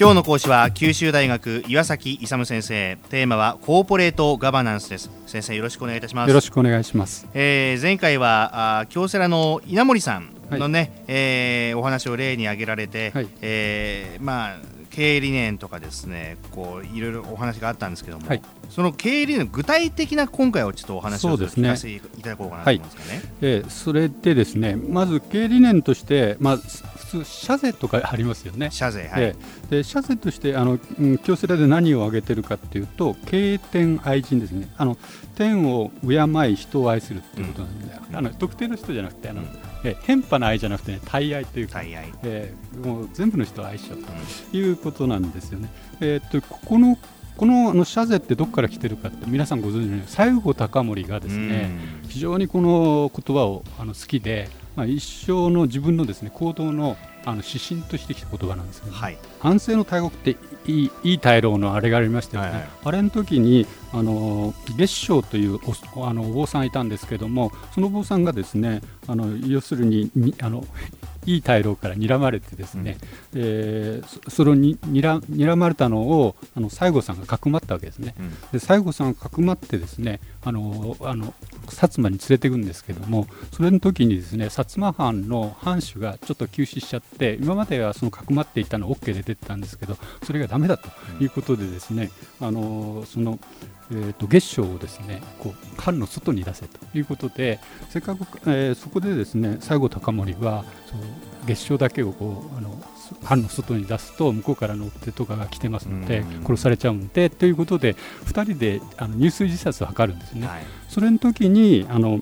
今日の講師は九州大学岩崎勇先生。テーマはコーポレートガバナンスです。先生よろしくお願いいたします。よろしくお願いします、えー、前回はあ京セラの稲森さんのね、はい、えー、お話を例に挙げられて、はい、えー、まあ経営理念とかですねこういろいろお話があったんですけども、はい、その経営理念具体的な今回はちょっとお話を聞かせていただこうかなと思いますかね。ねえー、それでですねまず経営理念として、まあ、普通社税とかありますよね。社税、はい、で社税としてあの京セラで何を挙げてるかっていうと経営店愛人ですね。あの天を敬い人を愛するっていうことなんで、うん、あの特定の人じゃなくてあの、うんえ変派な愛じゃなくて、ね、対愛というか、えー、もう全部の人を愛しようということなんですよね。うん、えー、っとここのこのあの社税ってどこから来てるかって皆さんご存知のように西郷隆盛がですね、非常にこの言葉をあの好きで、まあ、一生の自分のですね行動のあの指針としてきた言葉なんですけど、ね、はい、安政の大国っていいいい大老のあれがありましたよね、はいはい、あれの時にあの月商というおあのお坊さんいたんですけどもそのお坊さんがですねあの要するにあのいい大老から睨まれてですね、うん、えー、それをに睨まれたのをあの西郷さんがかくまったわけですね、うん、で西郷さんがかくまってですねあのあの薩摩に連れていくんですけどもそれの時にですね薩摩藩の藩主がちょっと急死しちゃって今まではそのかくまっていたの OK で出てたんですけどそれがダメだということでですね、うん、あのそのえーと、月賞をですねこう藩の外に出せということでせっかく、えー、そこでですね西郷隆盛はその月賞だけをこうあの藩の外に出すと向こうからの追手とかが来てますので殺されちゃうんでということで2人であの入水自殺を図るんですね。はい、それの時にあの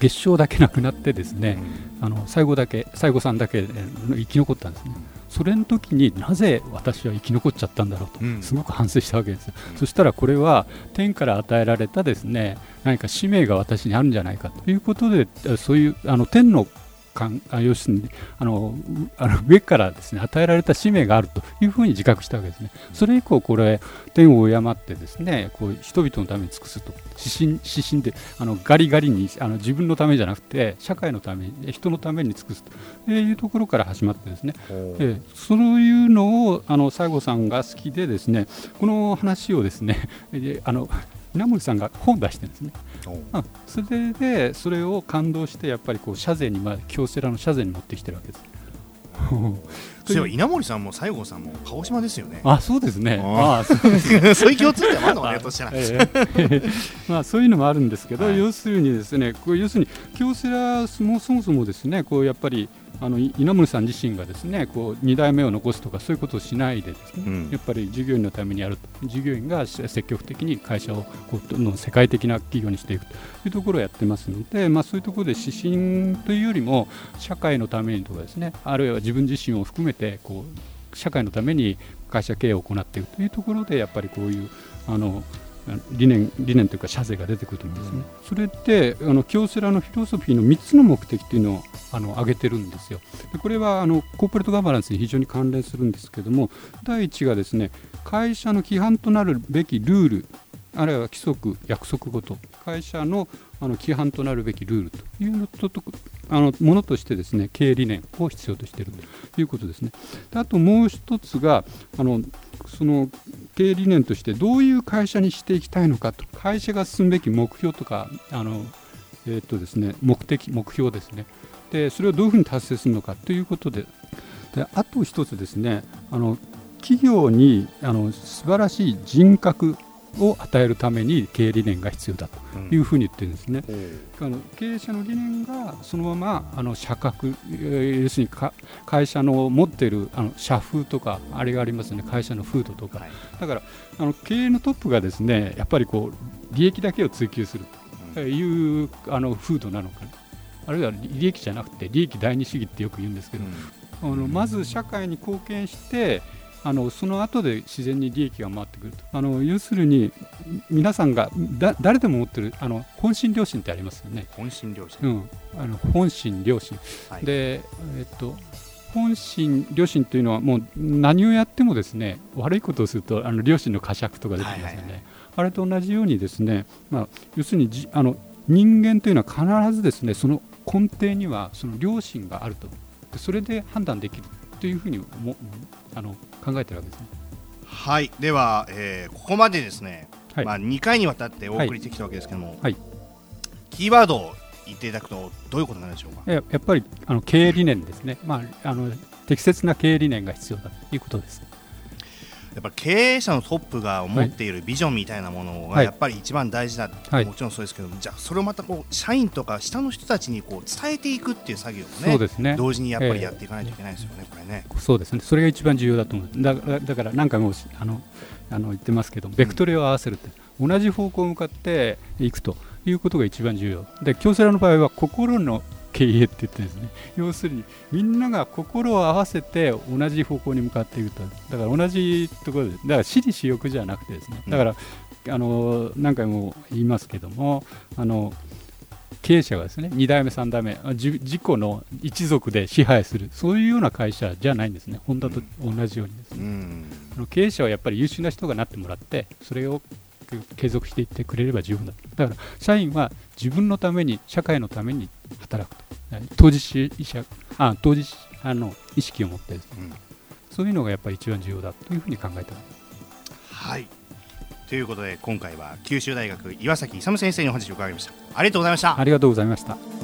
月賞だけなくなってですね、あの最後だけ最後さんだけ生き残ったんですね。それの時になぜ私は生き残っちゃったんだろうと、すごく反省したわけです、うん、そしたらこれは天から与えられたですね何か使命が私にあるんじゃないかということでそういうあの天のかん要するにあのあの上からですね与えられた使命があるというふうに自覚したわけですね。それ以降これ天を敬ってですねこう人々のために尽くすと。指針指針であのガリガリにあの自分のためじゃなくて社会のために人のために尽くすと。いうところから始まってですね、えそういうのをあの西郷さんが好きでですねこの話をですね あの稲森さんが本出してるんですね。それでそれを感動してやっぱりこう社税にまあ京セラの社税に持ってきてるわけです。そういえば稲森さんも西郷さんも鹿児島ですよね。あ、そうですね。ああ、そういう共通点もあるのかねとしたら。まあそういうのもあるんですけど、はい、要するにですね、こう要するに京セラもそもそもですね、こうやっぱりあの稲森さん自身がですねこう2代目を残すとかそういうことをしないでですね、うん、やっぱり従業員のためにやると従業員が積極的に会社をこうの世界的な企業にしていくというところをやってますので、まあ、そういうところで指針というよりも社会のためにとかですねあるいは自分自身を含めてこう社会のために会社経営を行っていくというところでやっぱりこういうあの理念理念というか社税が出てくると思うんですね、うん、それってあの京セラのフィロソフィーの3つの目的というのをあの挙げてるんですよ。でこれはあのコーポレートガバナンスに非常に関連するんですけども第1がですね会社の規範となるべきルールあるいは規則約束ごと会社のあの規範となるべきルールというのとあのものとしてですね経営理念を必要としているということですね。であともう一つがあのその経営理念としてどういう会社にしていきたいのかと会社が進むべき目標とかあの、えーとですね、目的目標ですねでそれをどういうふうに達成するのかということでであと一つですねあの企業にあの素晴らしい人格を与えるために経営理念が必要だというふうに言ってるんですね。うん、あの経営者の理念がそのままあの社格要するに会社の持っているあの社風とかあれがありますね。会社の風土とか、はい、だからあの経営のトップがですねやっぱりこう利益だけを追求するという、あの風土なのかな。あるいは利益じゃなくて利益第二主義ってよく言うんですけど、うん、あのまず社会に貢献してあのその後で自然に利益が回ってくると。あの要するに皆さんがだ誰でも持ってるあの本心良心ってありますよね。本心良心、うん、あの本心良心、はい、でえっと本心良心というのはもう何をやってもですね悪いことをするとあの良心の呵責とか出てきますよね、はいはいはい、あれと同じようにですね、まあ、要するにじあの人間というのは必ずですねその根底にはその良心があると。それで判断できるというふうにもあの考えてるわけですね。はい。では、えー、ここまでですね、はい、まあ、2回にわたってお送りしてきたわけですけども、はい、キーワードを言っていただくとどういうことなんでしょうか？ややっぱりあの経営理念ですね、まあ、あの適切な経営理念が必要だということです。やっぱ経営者のトップが持っているビジョンみたいなものがやっぱり一番大事だ、はい、もちろんそうですけどじゃあそれをまたこう社員とか下の人たちにこう伝えていくっていう作業をねそうですね。同時にやっぱりやっていかないといけないですよね、えー、これね。そうですね。それが一番重要だと思う。だだから何回もあのあの言ってますけどベクトルを合わせるって、うん、同じ方向向かっていくということが一番重要。で京セラの場合は心の経営って言ってですね。要するにみんなが心を合わせて同じ方向に向かっていくと。だから同じところでだから私利私欲じゃなくてですね。だから、うん、あの何回も言いますけどもあの経営者がですね2代目、3代目自己の一族で支配する。そういうような会社じゃないんですね、ホンダと同じようにですね、うん、あの経営者はやっぱり優秀な人がなってもらってそれを継続していってくれれば十分だ。だから社員は自分のために社会のために働くと当事者あ当事あの意識を持ってですね、うん、そういうのがやっぱり一番重要だというふうに考えてます。はい。ということで今回は九州大学岩崎勇先生にお話を伺いました。ありがとうございました。ありがとうございました